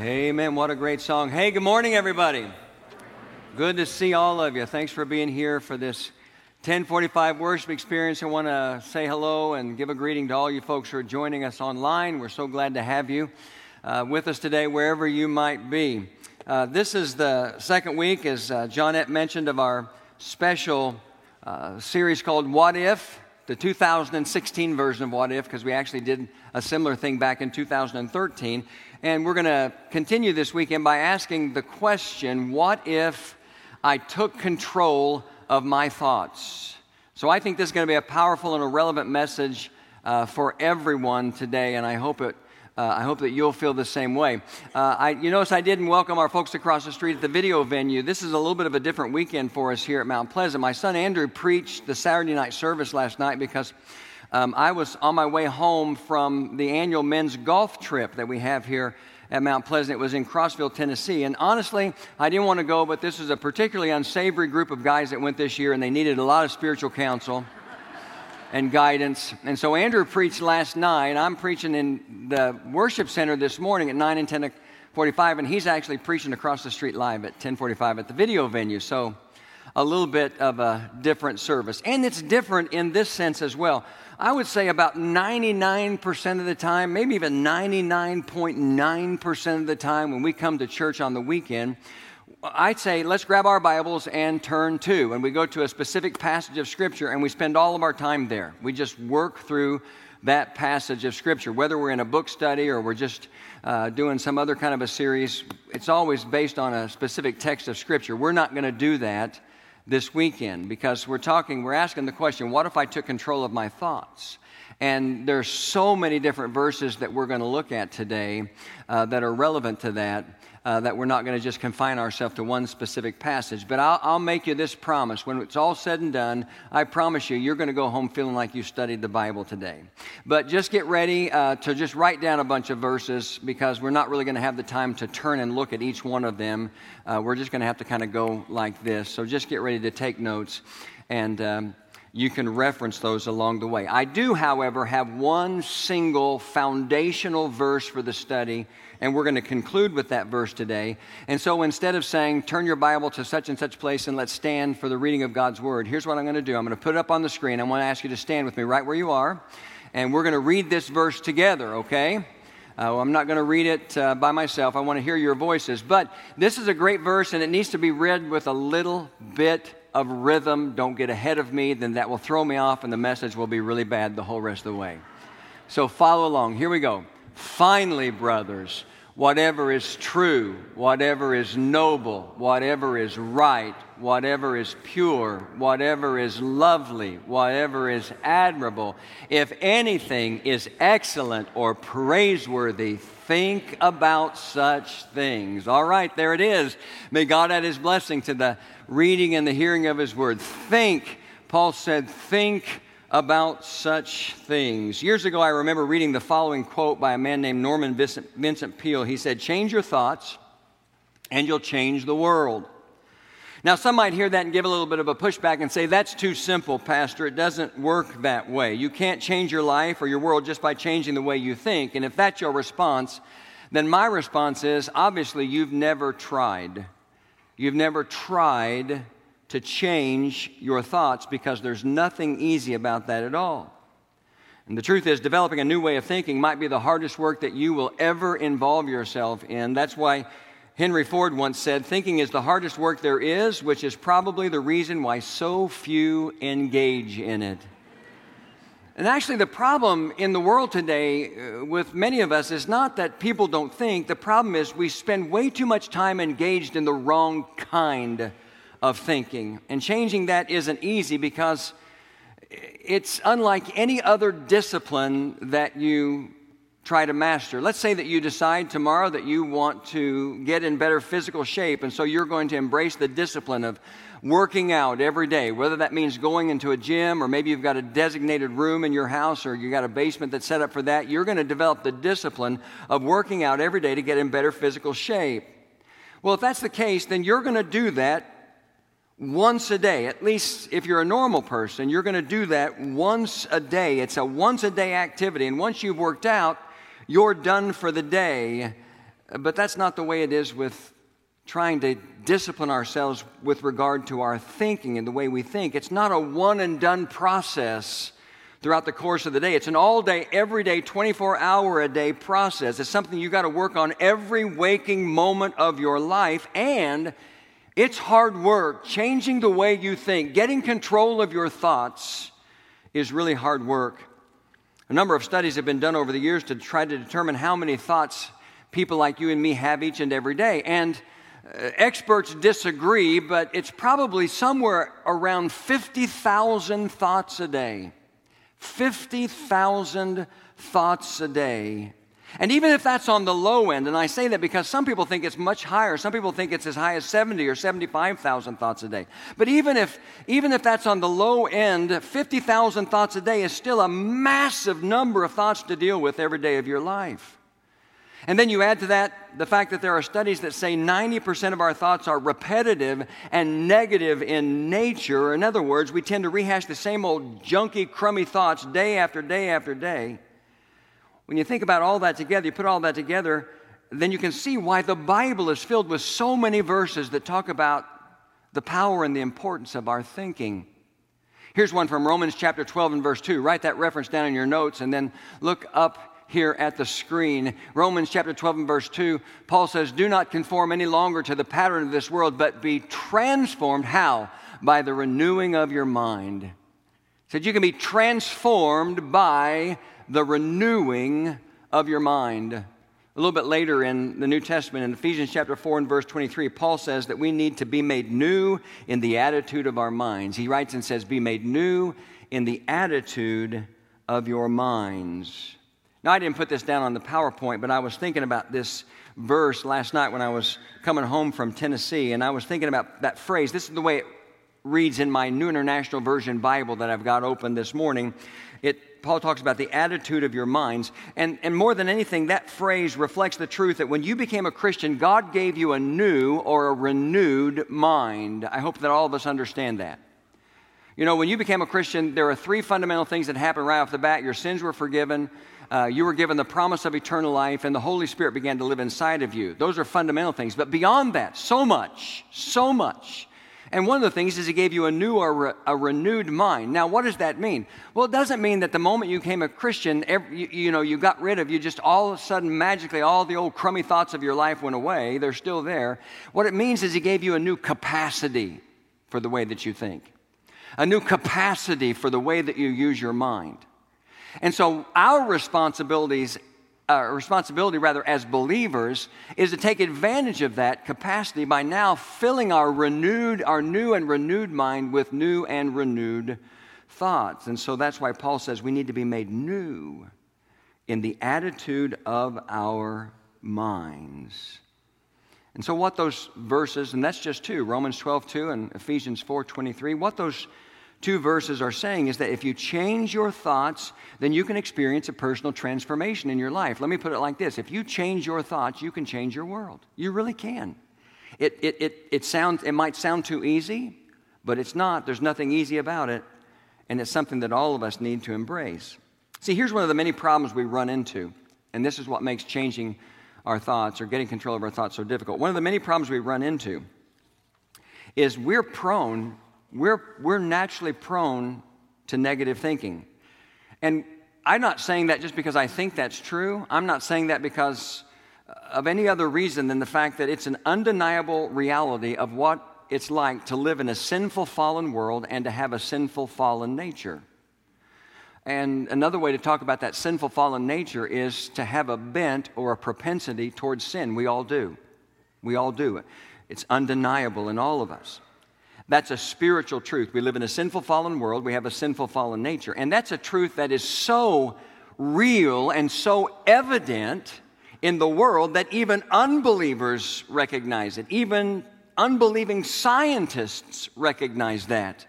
Amen. What a great song. Hey, good morning, everybody. Good to see all of you. Thanks for being here for this 1045 worship experience. I want to say hello and give a greeting to all you folks who are joining us online. We're so glad to have you uh, with us today, wherever you might be. Uh, this is the second week, as uh, Johnette mentioned, of our special uh, series called What If? the 2016 version of What If, because we actually did a similar thing back in 2013. And we're going to continue this weekend by asking the question What if I took control of my thoughts? So I think this is going to be a powerful and a relevant message uh, for everyone today, and I hope it uh, I hope that you'll feel the same way. Uh, I, you notice I didn't welcome our folks across the street at the video venue. This is a little bit of a different weekend for us here at Mount Pleasant. My son Andrew preached the Saturday night service last night because um, I was on my way home from the annual men's golf trip that we have here at Mount Pleasant. It was in Crossville, Tennessee. And honestly, I didn't want to go, but this was a particularly unsavory group of guys that went this year, and they needed a lot of spiritual counsel and guidance. And so Andrew preached last night. I'm preaching in the worship center this morning at 9 and 10 45, and he's actually preaching across the street live at 1045 at the video venue. So a little bit of a different service. And it's different in this sense as well. I would say about 99% of the time, maybe even 99.9% of the time when we come to church on the weekend, I'd say let's grab our Bibles and turn to. And we go to a specific passage of Scripture and we spend all of our time there. We just work through that passage of Scripture. Whether we're in a book study or we're just uh, doing some other kind of a series, it's always based on a specific text of Scripture. We're not going to do that this weekend because we're talking, we're asking the question what if I took control of my thoughts? And there's so many different verses that we're going to look at today uh, that are relevant to that uh, that we're not going to just confine ourselves to one specific passage. But I'll, I'll, make you this promise. When it's all said and done, I promise you, you're going to go home feeling like you studied the Bible today. But just get ready uh, to just write down a bunch of verses because we're not really going to have the time to turn and look at each one of them. Uh, we're just going to have to kind of go like this. So just get ready to take notes. And. Um, you can reference those along the way. I do, however, have one single foundational verse for the study and we're going to conclude with that verse today. And so instead of saying, turn your Bible to such and such place and let's stand for the reading of God's word, here's what I'm going to do I'm going to put it up on the screen. I want to ask you to stand with me right where you are, and we're going to read this verse together, okay? Uh, well, I'm not going to read it uh, by myself. I want to hear your voices. But this is a great verse, and it needs to be read with a little bit of rhythm. Don't get ahead of me, then that will throw me off, and the message will be really bad the whole rest of the way. So follow along. Here we go. Finally, brothers, whatever is true, whatever is noble, whatever is right, whatever is pure, whatever is lovely, whatever is admirable, if anything is excellent or praiseworthy, think about such things. All right, there it is. May God add his blessing to the reading and the hearing of his word. Think, Paul said, think about such things. Years ago, I remember reading the following quote by a man named Norman Vincent, Vincent Peale. He said, Change your thoughts, and you'll change the world. Now, some might hear that and give a little bit of a pushback and say, That's too simple, Pastor. It doesn't work that way. You can't change your life or your world just by changing the way you think. And if that's your response, then my response is obviously, you've never tried. You've never tried to change your thoughts because there's nothing easy about that at all. And the truth is, developing a new way of thinking might be the hardest work that you will ever involve yourself in. That's why Henry Ford once said, Thinking is the hardest work there is, which is probably the reason why so few engage in it. And actually, the problem in the world today uh, with many of us is not that people don't think. The problem is we spend way too much time engaged in the wrong kind of thinking. And changing that isn't easy because it's unlike any other discipline that you try to master. Let's say that you decide tomorrow that you want to get in better physical shape, and so you're going to embrace the discipline of working out every day, whether that means going into a gym or maybe you've got a designated room in your house or you've got a basement that's set up for that. You're going to develop the discipline of working out every day to get in better physical shape. Well, if that's the case, then you're going to do that once a day. At least if you're a normal person, you're going to do that once a day. It's a once a day activity. And once you've worked out, you're done for the day. But that's not the way it is with trying to discipline ourselves with regard to our thinking and the way we think. It's not a one and done process throughout the course of the day. It's an all day, every day, 24 hour a day process. It's something you got to work on every waking moment of your life. And it's hard work. Changing the way you think, getting control of your thoughts is really hard work. A number of studies have been done over the years to try to determine how many thoughts people like you and me have each and every day. And uh, experts disagree, but it's probably somewhere around 50,000 thoughts a day. 50,000 thoughts a day. And even if that's on the low end, and I say that because some people think it's much higher, some people think it's as high as 70 or 75,000 thoughts a day. But even if, even if that's on the low end, 50,000 thoughts a day is still a massive number of thoughts to deal with every day of your life. And then you add to that the fact that there are studies that say 90% of our thoughts are repetitive and negative in nature. In other words, we tend to rehash the same old junky, crummy thoughts day after day after day. When you think about all that together, you put all that together, then you can see why the Bible is filled with so many verses that talk about the power and the importance of our thinking. Here's one from Romans chapter 12 and verse 2. Write that reference down in your notes and then look up here at the screen. Romans chapter 12 and verse 2, Paul says, Do not conform any longer to the pattern of this world, but be transformed. How? By the renewing of your mind. He said, You can be transformed by the renewing of your mind. A little bit later in the New Testament, in Ephesians chapter 4 and verse 23, Paul says that we need to be made new in the attitude of our minds. He writes and says, Be made new in the attitude of your minds. Now, I didn't put this down on the PowerPoint, but I was thinking about this verse last night when I was coming home from Tennessee, and I was thinking about that phrase. This is the way it reads in my New International Version Bible that I've got open this morning. It, Paul talks about the attitude of your minds. And, and more than anything, that phrase reflects the truth that when you became a Christian, God gave you a new or a renewed mind. I hope that all of us understand that. You know, when you became a Christian, there are three fundamental things that happen right off the bat. Your sins were forgiven, uh, you were given the promise of eternal life, and the Holy Spirit began to live inside of you. Those are fundamental things. But beyond that, so much, so much. And one of the things is He gave you a new or a renewed mind. Now, what does that mean? Well, it doesn't mean that the moment you became a Christian, every, you, you know, you got rid of, you just all of a sudden magically all the old crummy thoughts of your life went away. They're still there. What it means is He gave you a new capacity for the way that you think, a new capacity for the way that you use your mind. And so our responsibilities, uh, responsibility rather, as believers, is to take advantage of that capacity by now filling our renewed, our new and renewed mind with new and renewed thoughts. And so that's why Paul says we need to be made new in the attitude of our minds. And so, what those verses, and that's just two Romans 12, 2 and Ephesians 4, 23, what those two verses are saying is that if you change your thoughts, then you can experience a personal transformation in your life. Let me put it like this if you change your thoughts, you can change your world. You really can. It, it, it, it, sounds, it might sound too easy, but it's not. There's nothing easy about it, and it's something that all of us need to embrace. See, here's one of the many problems we run into, and this is what makes changing our thoughts or getting control of our thoughts so difficult. One of the many problems we run into is we're prone we're, we're naturally prone to negative thinking. And I'm not saying that just because I think that's true. I'm not saying that because of any other reason than the fact that it's an undeniable reality of what it's like to live in a sinful, fallen world and to have a sinful, fallen nature. And another way to talk about that sinful, fallen nature is to have a bent or a propensity towards sin. We all do. We all do it. It's undeniable in all of us. That's a spiritual truth. We live in a sinful, fallen world. We have a sinful, fallen nature. And that's a truth that is so real and so evident in the world that even unbelievers recognize it. Even unbelieving scientists recognize that.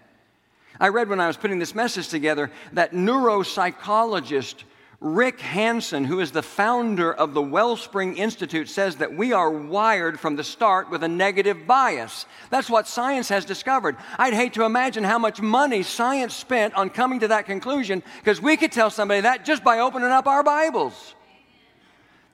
I read when I was putting this message together that neuropsychologist Rick Hanson, who is the founder of the Wellspring Institute, says that we are wired from the start with a negative bias. That's what science has discovered. I'd hate to imagine how much money science spent on coming to that conclusion because we could tell somebody that just by opening up our Bibles.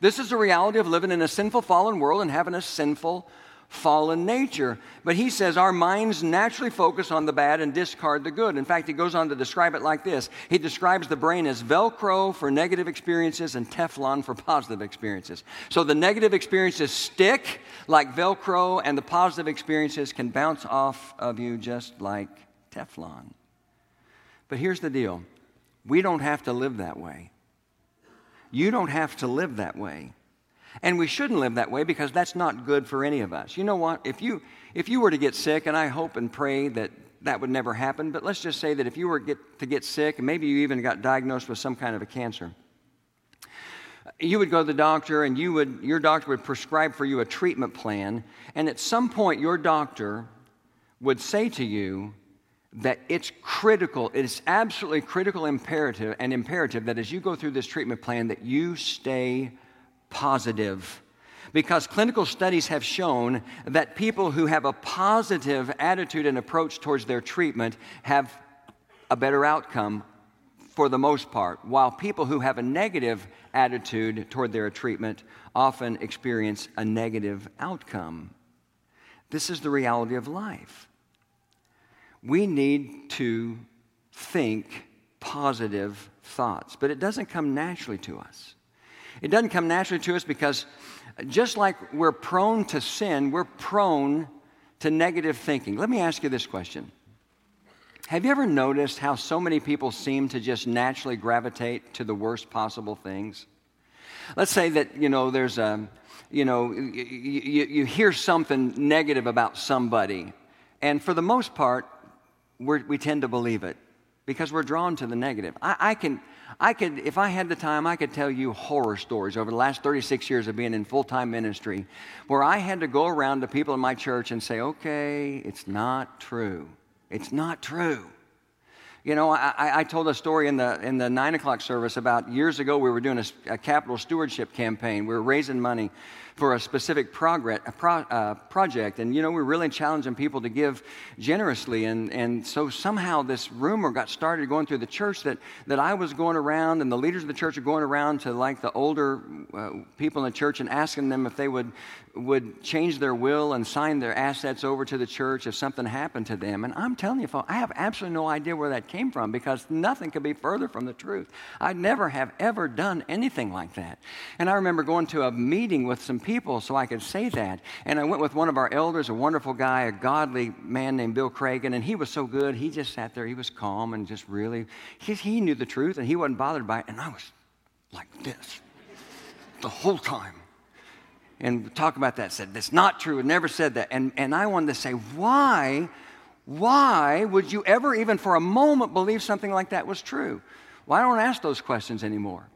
This is the reality of living in a sinful, fallen world and having a sinful, fallen nature. But he says our minds naturally focus on the bad and discard the good. In fact, he goes on to describe it like this He describes the brain as Velcro for negative experiences and Teflon for positive experiences. So the negative experiences stick like Velcro, and the positive experiences can bounce off of you just like Teflon. But here's the deal we don't have to live that way. You don't have to live that way. And we shouldn't live that way because that's not good for any of us. You know what? If you, if you were to get sick, and I hope and pray that that would never happen, but let's just say that if you were get, to get sick, and maybe you even got diagnosed with some kind of a cancer, you would go to the doctor and you would, your doctor would prescribe for you a treatment plan, and at some point your doctor would say to you, that it's critical, it is absolutely critical imperative and imperative that as you go through this treatment plan that you stay positive. Because clinical studies have shown that people who have a positive attitude and approach towards their treatment have a better outcome for the most part, while people who have a negative attitude toward their treatment often experience a negative outcome. This is the reality of life. We need to think positive thoughts, but it doesn't come naturally to us. It doesn't come naturally to us because just like we're prone to sin, we're prone to negative thinking. Let me ask you this question Have you ever noticed how so many people seem to just naturally gravitate to the worst possible things? Let's say that, you know, there's a, you know, you, you, hear something negative about somebody, and for the most part, we tend to believe it because we're drawn to the negative. I, I, can, I could, if I had the time, I could tell you horror stories over the last 36 years of being in full time ministry where I had to go around to people in my church and say, okay, it's not true. It's not true. You know, I, I told a story in the, in the nine o'clock service about years ago, we were doing a, a capital stewardship campaign. We were raising money for a specific progress, a pro, uh, project. And, you know, we're really challenging people to give generously. And, and so somehow this rumor got started going through the church that, that I was going around and the leaders of the church are going around to like the older uh, people in the church and asking them if they would, would change their will and sign their assets over to the church if something happened to them. And I'm telling you, I have absolutely no idea where that came from because nothing could be further from the truth. I never have ever done anything like that. And I remember going to a meeting with some people so I could say that. And I went with one of our elders, a wonderful guy, a godly man named Bill Cragen, and he was so good. He just sat there, he was calm and just really, he, he knew the truth and he wasn't bothered by it. And I was like this the whole time. And talk about that, said, that's not true, I never said that. And, and I wanted to say, why, why would you ever even for a moment believe something like that was true? Well, I don't ask those questions anymore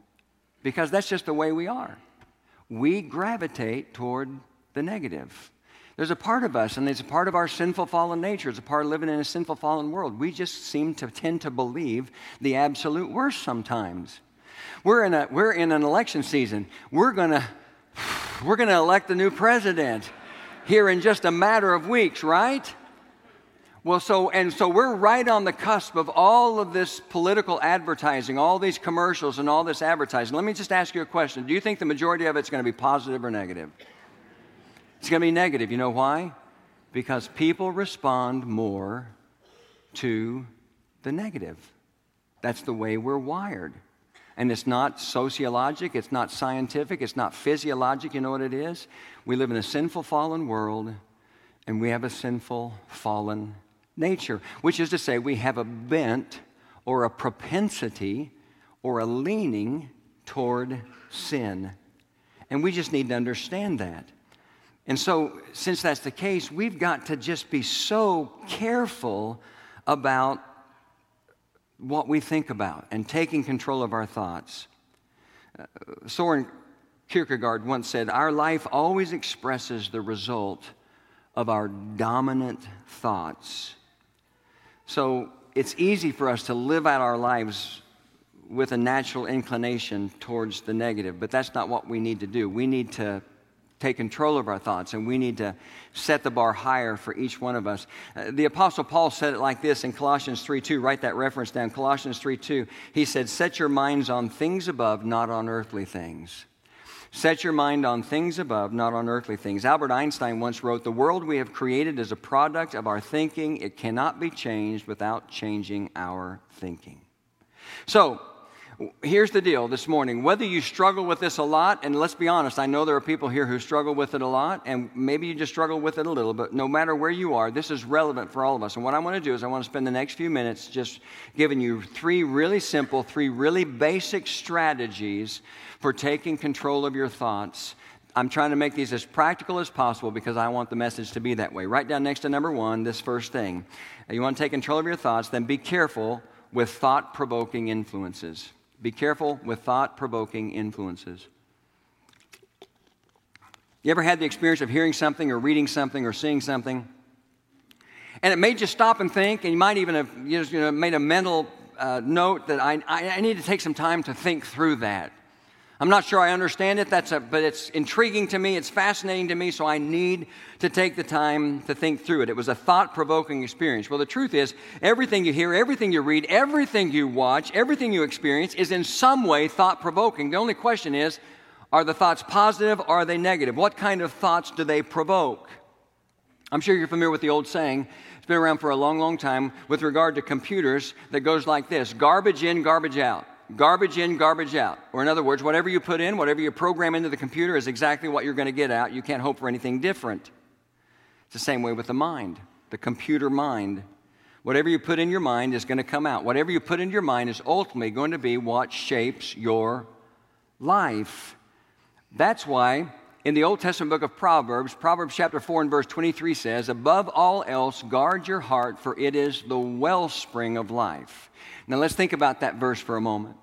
because that's just the way we are we gravitate toward the negative. There's a part of us, and it's a part of our sinful fallen nature. It's a part of living in a sinful fallen world. We just seem to tend to believe the absolute worst sometimes. We're in, a, we're in an election season. We're going to we're going to elect a new president here in just a matter of weeks, right? Well, so, and so we're right on the cusp of all of this political advertising, all these commercials and all this advertising. Let me just ask you a question. Do you think the majority of it's going to be positive or negative? It's going to be negative. You know why? Because people respond more to the negative. That's the way we're wired. And it's not sociologic, it's not scientific, it's not physiologic. You know what it is? We live in a sinful, fallen world, and we have a sinful, fallen nature, which is to say, we have a bent or a propensity or a leaning toward sin. And we just need to understand that. And so, since that's the case, we've got to just be so careful about what we think about and taking control of our thoughts. Uh, Soren Kierkegaard once said, Our life always expresses the result of our dominant thoughts so it's easy for us to live out our lives with a natural inclination towards the negative, but that's not what we need to do. We need to take control of our thoughts and we need to set the bar higher for each one of us. Uh, the apostle Paul said it like this in Colossians 3:2. Write that reference down. Colossians 3:2. He said, "Set your minds on things above, not on earthly things." Set your mind on things above, not on earthly things. Albert Einstein once wrote The world we have created is a product of our thinking. It cannot be changed without changing our thinking. So, here's the deal this morning. Whether you struggle with this a lot, and let's be honest, I know there are people here who struggle with it a lot, and maybe you just struggle with it a little, but no matter where you are, this is relevant for all of us. And what I want to do is I want to spend the next few minutes just giving you three really simple, three really basic strategies for taking control of your thoughts. I'm trying to make these as practical as possible because I want the message to be that way. Right down next to number one this first thing. You want to take control of your thoughts, then be careful with thought provoking influences. Be careful with thought provoking influences. You ever had the experience of hearing something or reading something or seeing something? And it made you stop and think, and you might even have you know, made a mental uh, note that I, I, I need to take some time to think through that. I'm not sure I understand it, that's a, but it's intriguing to me, it's fascinating to me, so I need to take the time to think through it. It was a thought provoking experience. Well, the truth is, everything you hear, everything you read, everything you watch, everything you experience is in some way thought provoking. The only question is, are the thoughts positive or are they negative? What kind of thoughts do they provoke? I'm sure you're familiar with the old saying, it's been around for a long, long time with regard to computers that goes like this garbage in, garbage out. Garbage in, garbage out. Or, in other words, whatever you put in, whatever you program into the computer is exactly what you're going to get out. You can't hope for anything different. It's the same way with the mind, the computer mind. Whatever you put in your mind is going to come out. Whatever you put in your mind is ultimately going to be what shapes your life. That's why in the Old Testament book of Proverbs, Proverbs chapter 4 and verse 23 says, Above all else, guard your heart, for it is the wellspring of life. Now let's think about that verse for a moment.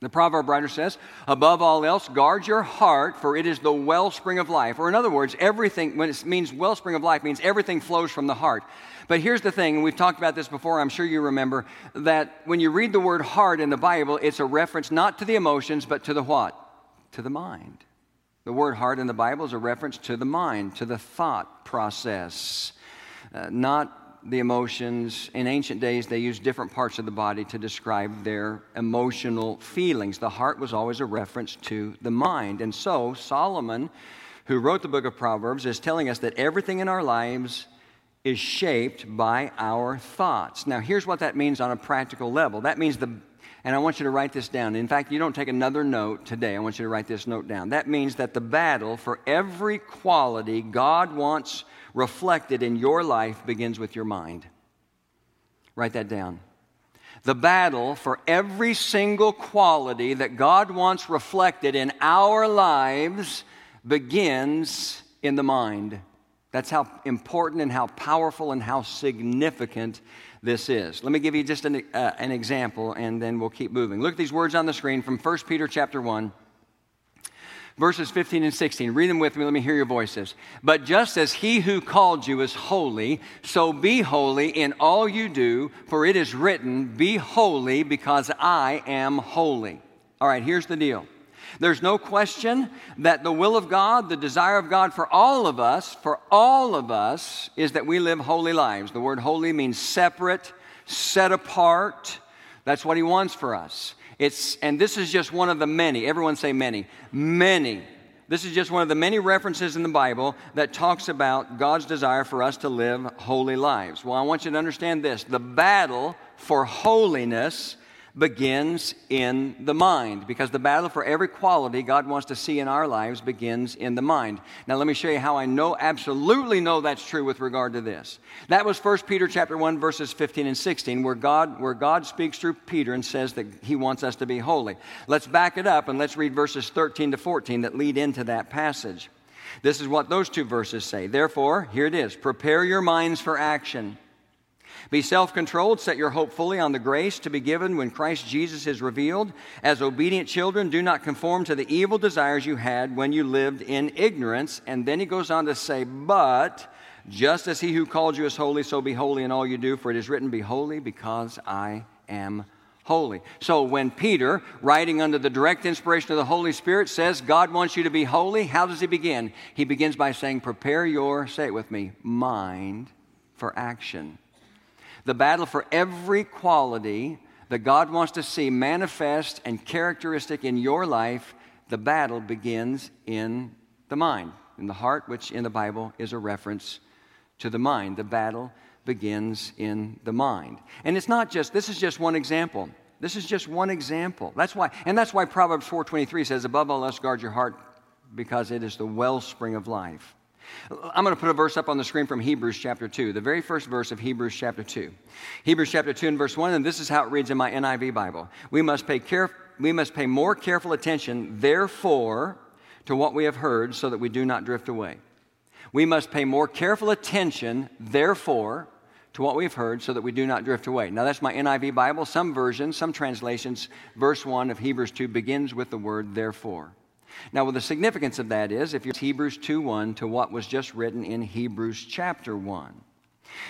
The proverb writer says, above all else, guard your heart, for it is the wellspring of life. Or, in other words, everything, when it means wellspring of life, means everything flows from the heart. But here's the thing, and we've talked about this before, I'm sure you remember, that when you read the word heart in the Bible, it's a reference not to the emotions, but to the what? To the mind. The word heart in the Bible is a reference to the mind, to the thought process, uh, not the emotions. In ancient days, they used different parts of the body to describe their emotional feelings. The heart was always a reference to the mind. And so, Solomon, who wrote the book of Proverbs, is telling us that everything in our lives is shaped by our thoughts. Now, here's what that means on a practical level. That means the and I want you to write this down. In fact, you don't take another note today. I want you to write this note down. That means that the battle for every quality God wants reflected in your life begins with your mind. Write that down. The battle for every single quality that God wants reflected in our lives begins in the mind. That's how important and how powerful and how significant this is. Let me give you just an, uh, an example and then we'll keep moving. Look at these words on the screen from 1 Peter chapter 1 verses 15 and 16. Read them with me. Let me hear your voices. But just as he who called you is holy, so be holy in all you do, for it is written, Be holy because I am holy. All right, here's the deal. There's no question that the will of God, the desire of God for all of us, for all of us, is that we live holy lives. The word holy means separate, set apart. That's what He wants for us. It's, and this is just one of the many, everyone say many, many. This is just one of the many references in the Bible that talks about God's desire for us to live holy lives. Well, I want you to understand this the battle for holiness begins in the mind because the battle for every quality God wants to see in our lives begins in the mind. Now let me show you how I know absolutely know that's true with regard to this. That was 1 Peter chapter 1 verses 15 and 16 where God where God speaks through Peter and says that he wants us to be holy. Let's back it up and let's read verses 13 to 14 that lead into that passage. This is what those two verses say. Therefore, here it is. Prepare your minds for action. Be self controlled, set your hope fully on the grace to be given when Christ Jesus is revealed. As obedient children, do not conform to the evil desires you had when you lived in ignorance. And then he goes on to say, But just as he who called you is holy, so be holy in all you do, for it is written, Be holy because I am holy. So when Peter, writing under the direct inspiration of the Holy Spirit, says God wants you to be holy, how does he begin? He begins by saying, Prepare your, say it with me, mind for action. The battle for every quality that God wants to see manifest and characteristic in your life the battle begins in the mind, in the heart, which in the Bible is a reference to the mind. The battle begins in the mind. And it's not just, this is just one example. This is just one example. That's why, and that's why Proverbs 4.23 says, above all else, guard your heart because it is the wellspring of life. I'm going to put a verse up on the screen from Hebrews chapter 2, the very first verse of Hebrews chapter 2. Hebrews chapter 2 and verse 1, and this is how it reads in my NIV Bible. We must pay, care, we must pay more careful attention, therefore, to what we have heard so that we do not drift away. We must pay more careful attention, therefore, to what we've heard so that we do not drift away. Now, that's my NIV Bible. Some versions, some translations, verse 1 of Hebrews 2 begins with the word therefore. Now, well, the significance of that is if you're Hebrews 2 1 to what was just written in Hebrews chapter 1.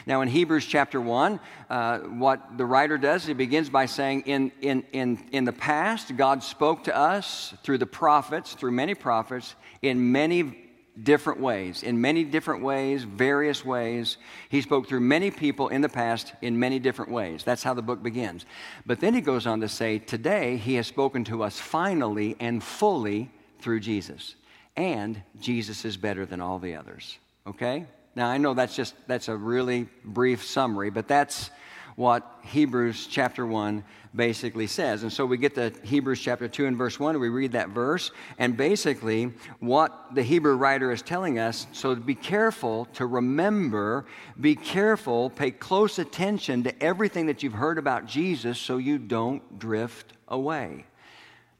Now, in Hebrews chapter 1, uh, what the writer does, he begins by saying, in, in, in, in the past, God spoke to us through the prophets, through many prophets, in many different ways. In many different ways, various ways. He spoke through many people in the past in many different ways. That's how the book begins. But then he goes on to say, Today, he has spoken to us finally and fully through Jesus. And Jesus is better than all the others. Okay? Now, I know that's just, that's a really brief summary, but that's what Hebrews chapter 1 basically says. And so we get to Hebrews chapter 2 and verse 1, we read that verse, and basically what the Hebrew writer is telling us so be careful to remember, be careful, pay close attention to everything that you've heard about Jesus so you don't drift away.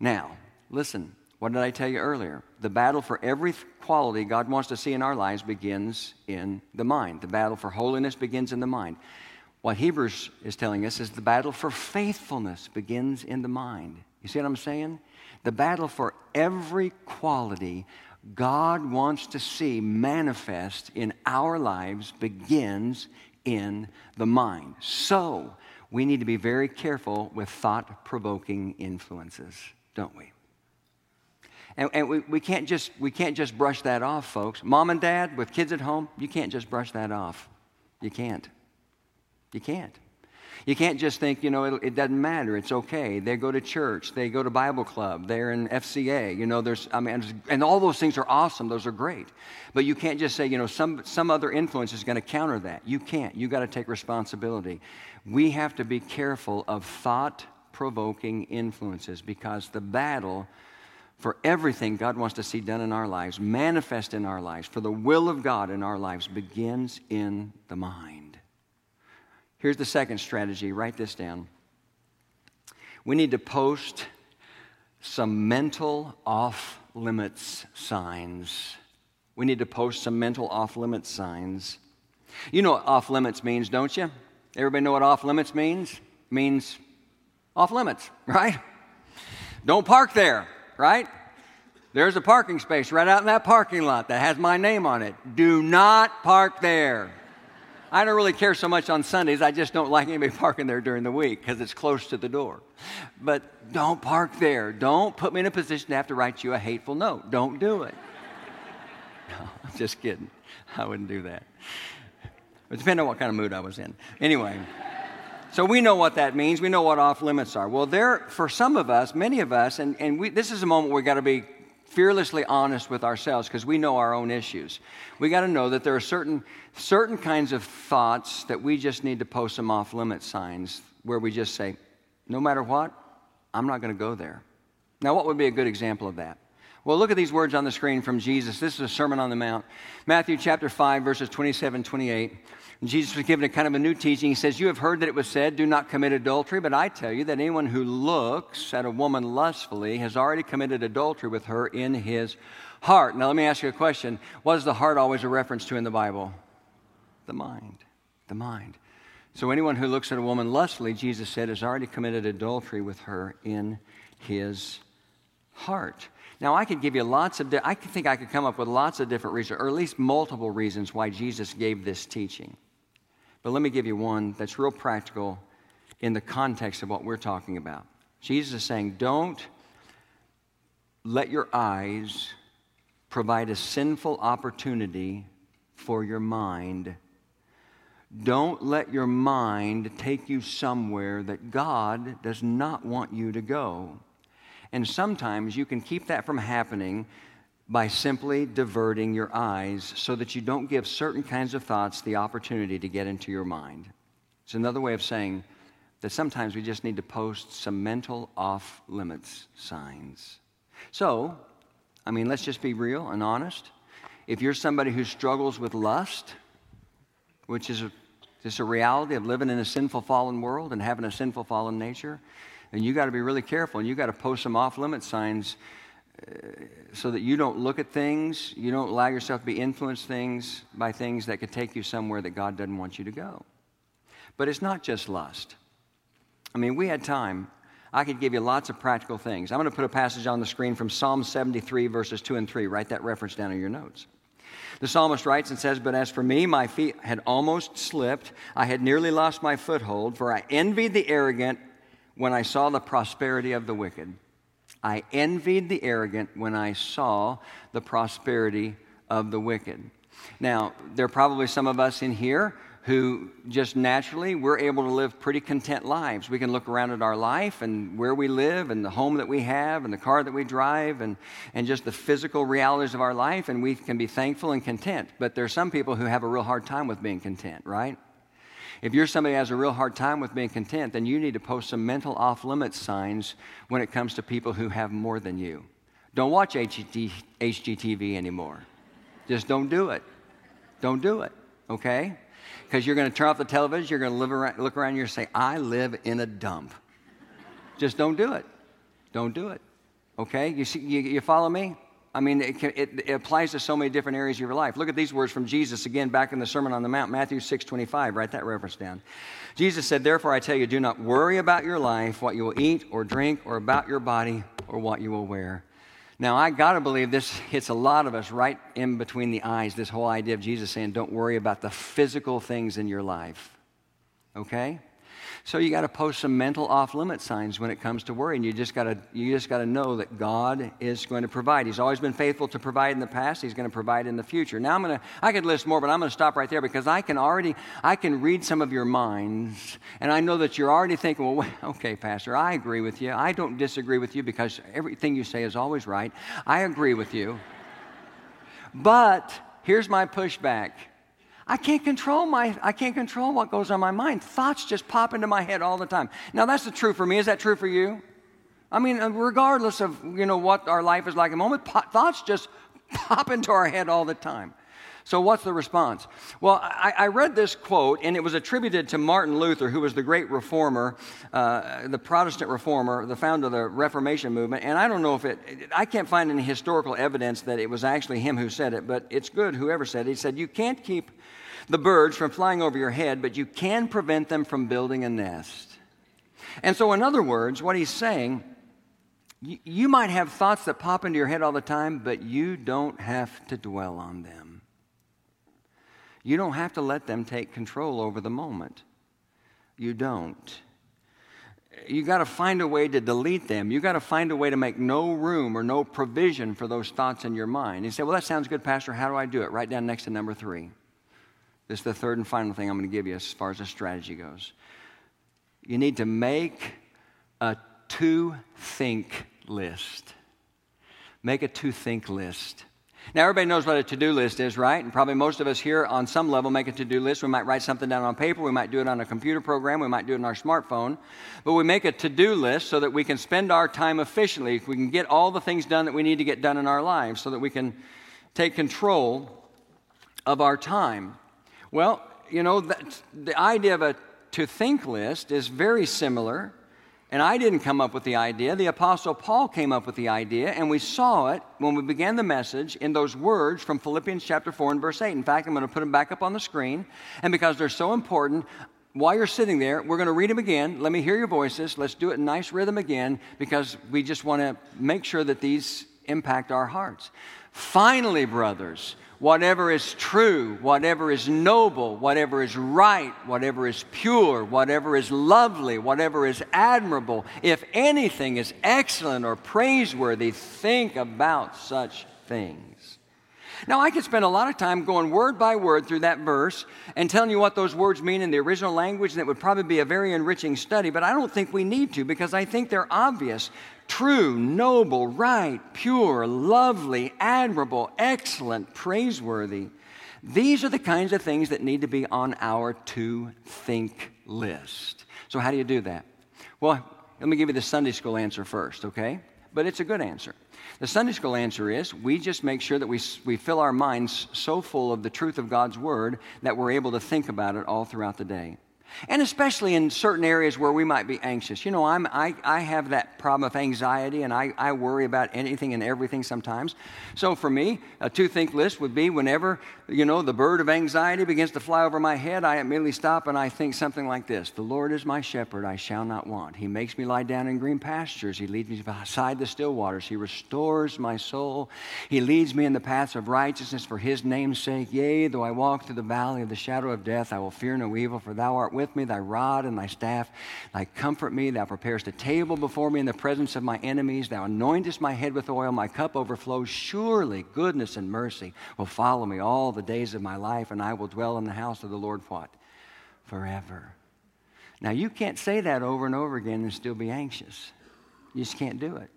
Now, listen, what did I tell you earlier? The battle for every quality God wants to see in our lives begins in the mind. The battle for holiness begins in the mind. What Hebrews is telling us is the battle for faithfulness begins in the mind. You see what I'm saying? The battle for every quality God wants to see manifest in our lives begins in the mind. So, we need to be very careful with thought provoking influences, don't we? And, and we, we, can't just, we can't just brush that off, folks. Mom and dad with kids at home, you can't just brush that off. You can't. You can't. You can't just think, you know, it, it, doesn't matter. It's okay. They go to church. They go to Bible club. They're in FCA. You know, there's, I mean, and all those things are awesome. Those are great. But you can't just say, you know, some, some other influence is going to counter that. You can't. You got to take responsibility. We have to be careful of thought provoking influences because the battle for everything God wants to see done in our lives, manifest in our lives, for the will of God in our lives begins in the mind. Here's the second strategy write this down. We need to post some mental off limits signs. We need to post some mental off limits signs. You know what off limits means, don't you? Everybody know what off limits means? It means off limits, right? Don't park there right? There's a parking space right out in that parking lot that has my name on it. Do not park there. I don't really care so much on Sundays. I just don't like anybody parking there during the week because it's close to the door. But don't park there. Don't put me in a position to have to write you a hateful note. Don't do it. No, I'm just kidding. I wouldn't do that. It depends on what kind of mood I was in. Anyway. So we know what that means. We know what off limits are. Well, there, for some of us, many of us, and, and we, this is a moment where we got to be fearlessly honest with ourselves because we know our own issues. We got to know that there are certain, certain kinds of thoughts that we just need to post some off limit signs where we just say, no matter what, I'm not going to go there. Now, what would be a good example of that? Well, look at these words on the screen from Jesus. This is a Sermon on the Mount. Matthew chapter 5, verses 27 28. Jesus was given a kind of a new teaching. He says, You have heard that it was said, Do not commit adultery, but I tell you that anyone who looks at a woman lustfully has already committed adultery with her in his heart. Now, let me ask you a question. What is the heart always a reference to in the Bible? The mind. The mind. So, anyone who looks at a woman lustfully, Jesus said, has already committed adultery with her in his heart. Now, I could give you lots of, I think I could come up with lots of different reasons, or at least multiple reasons why Jesus gave this teaching. But let me give you one that's real practical in the context of what we're talking about. Jesus is saying, don't let your eyes provide a sinful opportunity for your mind. Don't let your mind take you somewhere that God does not want you to go. And sometimes you can keep that from happening by simply diverting your eyes so that you don't give certain kinds of thoughts the opportunity to get into your mind. It's another way of saying that sometimes we just need to post some mental off limits signs. So, I mean, let's just be real and honest. If you're somebody who struggles with lust, which is a, just a reality of living in a sinful fallen world and having a sinful fallen nature, then you got to be really careful and you got to post some off limit signs uh, so that you don't look at things, you don't allow yourself to be influenced things by things that could take you somewhere that God doesn't want you to go. But it's not just lust. I mean, we had time. I could give you lots of practical things. I'm going to put a passage on the screen from Psalm 73, verses 2 and 3. Write that reference down in your notes. The psalmist writes and says, But as for me, my feet had almost slipped. I had nearly lost my foothold, for I envied the arrogant when I saw the prosperity of the wicked. I envied the arrogant when I saw the prosperity of the wicked. Now, there are probably some of us in here who just naturally we're able to live pretty content lives. We can look around at our life and where we live and the home that we have and the car that we drive and, and just the physical realities of our life, and we can be thankful and content. But there are some people who have a real hard time with being content, right? If you're somebody who has a real hard time with being content, then you need to post some mental off limits signs when it comes to people who have more than you. Don't watch HGTV anymore. Just don't do it. Don't do it, okay? because you're going to turn off the television, you're going to around, look around you and say, I live in a dump. Just don't do it. Don't do it. Okay? You, see, you, you follow me? I mean, it, it, it, applies to so many different areas of your life. Look at these words from Jesus again back in the Sermon on the Mount, Matthew 6 25. Write that reference down. Jesus said, Therefore, I tell you, do not worry about your life, what you will eat or drink, or about your body, or what you will wear. Now, I got to believe this hits a lot of us right in between the eyes, this whole idea of Jesus saying, don't worry about the physical things in your life. Okay? So you got to post some mental off limit signs when it comes to worry, and you just got to you just got to know that God is going to provide. He's always been faithful to provide in the past. He's going to provide in the future. Now I'm going to I could list more, but I'm going to stop right there because I can already I can read some of your minds, and I know that you're already thinking, well, okay, Pastor, I agree with you. I don't disagree with you because everything you say is always right. I agree with you, but here's my pushback. I can't control my I can't control what goes on my mind. Thoughts just pop into my head all the time. Now that's the truth for me. Is that true for you? I mean, uh, regardless of you know what our life is like a moment, thoughts just pop into our head all the time. So, what's the response? Well, I, I, read this quote, and it was attributed to Martin Luther, who was the great reformer, uh, the Protestant reformer, the founder of the Reformation movement. And I don't know if it, I can't find any historical evidence that it was actually him who said it, but it's good, whoever said it. He said, You can't keep the birds from flying over your head, but you can prevent them from building a nest. And so, in other words, what he's saying, you might have thoughts that pop into your head all the time, but you don't have to dwell on them. You don't have to let them take control over the moment. You don't. You got to find a way to delete them. You got to find a way to make no room or no provision for those thoughts in your mind. You say, Well, that sounds good, Pastor. How do I do it? Right down next to number three. This is the third and final thing I'm going to give you as far as the strategy goes. You need to make a to think list. Make a to think list. Now, everybody knows what a to do list is, right? And probably most of us here on some level make a to do list. We might write something down on paper, we might do it on a computer program, we might do it on our smartphone. But we make a to do list so that we can spend our time efficiently. We can get all the things done that we need to get done in our lives so that we can take control of our time. Well, you know, the idea of a to think list is very similar and I didn't come up with the idea. The Apostle Paul came up with the idea, and we saw it when we began the message in those words from Philippians chapter 4 and verse 8. In fact, I'm going to put them back up on the screen. And because they're so important, while you're sitting there, we're going to read them again. Let me hear your voices. Let's do it in nice rhythm again because we just want to make sure that these impact our hearts. Finally, brothers, whatever is true, whatever is noble, whatever is right, whatever is pure, whatever is lovely, whatever is admirable, if anything is excellent or praiseworthy, think about such things. Now, I could spend a lot of time going word by word through that verse and telling you what those words mean in the original language, and it would probably be a very enriching study, but I don't think we need to because I think they're obvious. True, noble, right, pure, lovely, admirable, excellent, praiseworthy. These are the kinds of things that need to be on our to think list. So, how do you do that? Well, let me give you the Sunday school answer first, okay? But it's a good answer. The Sunday school answer is we just make sure that we, we fill our minds so full of the truth of God's Word that we're able to think about it all throughout the day. And especially in certain areas where we might be anxious. You know, I'm, I, I have that problem of anxiety and I, I worry about anything and everything sometimes. So for me, a to think list would be whenever, you know, the bird of anxiety begins to fly over my head, I immediately stop and I think something like this The Lord is my shepherd, I shall not want. He makes me lie down in green pastures. He leads me beside the still waters. He restores my soul. He leads me in the paths of righteousness for his name's sake. Yea, though I walk through the valley of the shadow of death, I will fear no evil, for thou art with me, thy rod and thy staff. Thy comfort me, thou preparest a table before me in the presence of my enemies. Thou anointest my head with oil, my cup overflows. Surely goodness and mercy will follow me all the days of my life, and I will dwell in the house of the Lord what? Forever. Now, you can't say that over and over again and still be anxious. You just can't do it.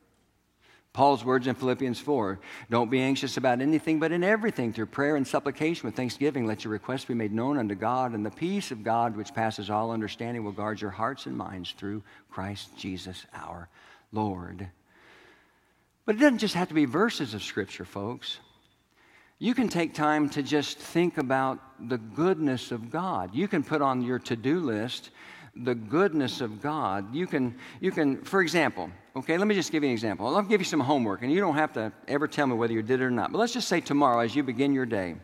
Paul's words in Philippians 4 Don't be anxious about anything, but in everything, through prayer and supplication with thanksgiving, let your requests be made known unto God, and the peace of God, which passes all understanding, will guard your hearts and minds through Christ Jesus our Lord. But it doesn't just have to be verses of Scripture, folks. You can take time to just think about the goodness of God. You can put on your to do list the goodness of God. You can, you can, for example, okay, let me just give you an example. I'll give you some homework, and you don't have to ever tell me whether you did it or not. But let's just say tomorrow, as you begin your day,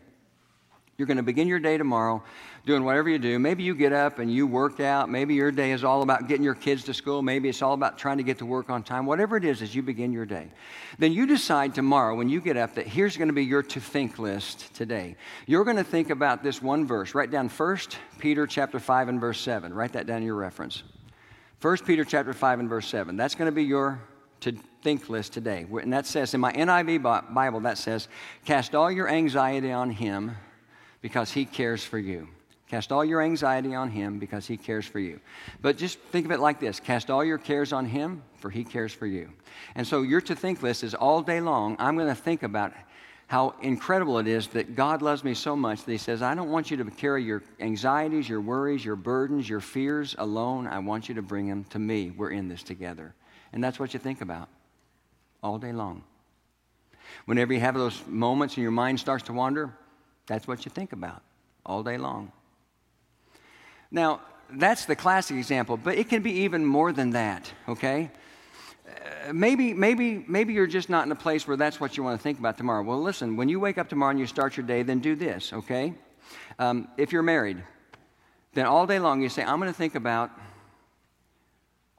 you're going to begin your day tomorrow doing whatever you do. Maybe you get up and you work out. Maybe your day is all about getting your kids to school. Maybe it's all about trying to get to work on time. Whatever it is as you begin your day. Then you decide tomorrow when you get up that here's going to be your to think list today. You're going to think about this one verse. Write down 1 Peter chapter 5 and verse 7. Write that down in your reference. 1 Peter chapter 5 and verse 7. That's going to be your to think list today. And that says in my NIV Bible that says, "Cast all your anxiety on him." Because he cares for you. Cast all your anxiety on him because he cares for you. But just think of it like this cast all your cares on him, for he cares for you. And so your to think list is all day long, I'm going to think about how incredible it is that God loves me so much that he says, I don't want you to carry your anxieties, your worries, your burdens, your fears alone. I want you to bring them to me. We're in this together. And that's what you think about all day long. Whenever you have those moments and your mind starts to wander, that's what you think about all day long. Now, that's the classic example, but it can be even more than that, okay? Uh, maybe, maybe, maybe you're just not in a place where that's what you want to think about tomorrow. Well, listen, when you wake up tomorrow and you start your day, then do this, okay? Um, if you're married, then all day long you say, I'm going to think about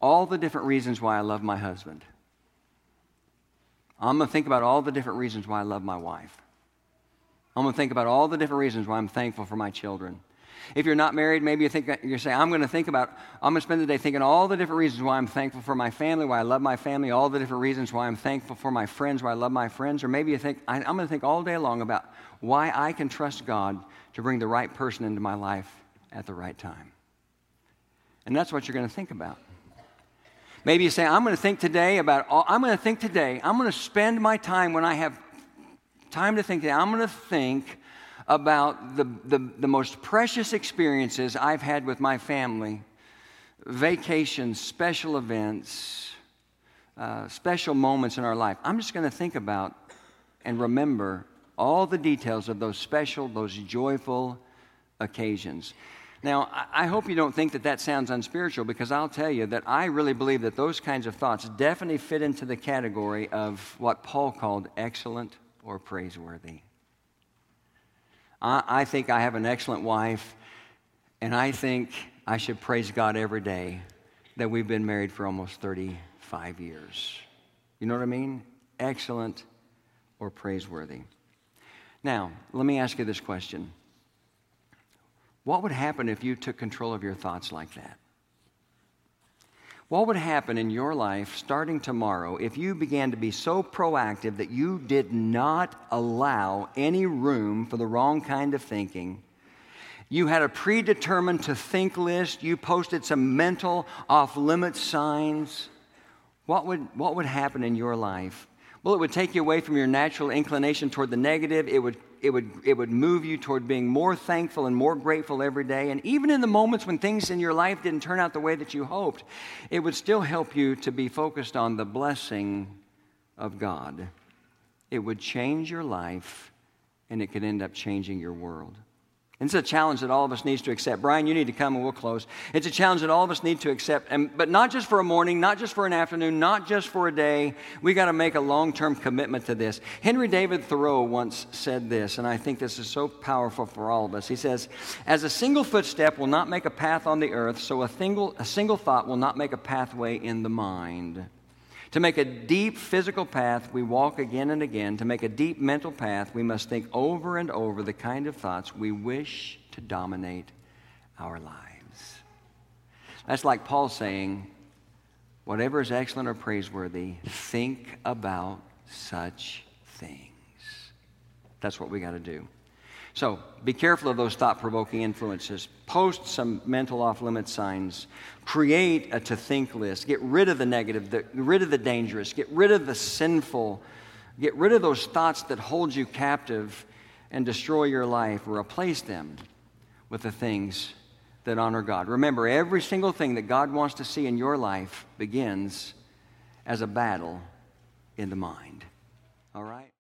all the different reasons why I love my husband. I'm going to think about all the different reasons why I love my wife. I'm going to think about all the different reasons why I'm thankful for my children. If you're not married, maybe you think you say, I'm going to think about, I'm going to spend the day thinking all the different reasons why I'm thankful for my family, why I love my family, all the different reasons why I'm thankful for my friends, why I love my friends. Or maybe you think, I'm going to think all day long about why I can trust God to bring the right person into my life at the right time. And that's what you're going to think about. Maybe you say, I'm going to think today about, all, I'm going to think today, I'm going to spend my time when I have time to think I'm going to think about the, the, the, most precious experiences I've had with my family vacations, special events, uh, special moments in our life. I'm just going to think about and remember all the details of those special, those joyful occasions. Now, I hope you don't think that that sounds unspiritual because I'll tell you that I really believe that those kinds of thoughts definitely fit into the category of what Paul called excellent or praiseworthy. I, I think I have an excellent wife, and I think I should praise God every day that we've been married for almost 35 years. You know what I mean? Excellent or praiseworthy. Now, let me ask you this question What would happen if you took control of your thoughts like that? What would happen in your life starting tomorrow if you began to be so proactive that you did not allow any room for the wrong kind of thinking? You had a predetermined to think list, you posted some mental off limit signs. what would, what would happen in your life? Well, it would take you away from your natural inclination toward the negative. It would, it, would, it would move you toward being more thankful and more grateful every day. And even in the moments when things in your life didn't turn out the way that you hoped, it would still help you to be focused on the blessing of God. It would change your life and it could end up changing your world. And it's a challenge that all of us needs to accept. Brian, you need to come and we'll close. It's a challenge that all of us need to accept, and, but not just for a morning, not just for an afternoon, not just for a day. We got to make a long-term commitment to this. Henry David Thoreau once said this, and I think this is so powerful for all of us. He says, "As a single footstep will not make a path on the earth, so a single, a single thought will not make a pathway in the mind." To make a deep physical path, we walk again and again. To make a deep mental path, we must think over and over the kind of thoughts we wish to dominate our lives. That's like Paul saying, whatever is excellent or praiseworthy, think about such things. That's what we got to do. So be careful of those thought provoking influences. Post some mental off limit signs. Create a to think list. Get rid of the negative, get rid of the dangerous, get rid of the sinful, get rid of those thoughts that hold you captive and destroy your life. Replace them with the things that honor God. Remember, every single thing that God wants to see in your life begins as a battle in the mind. All right?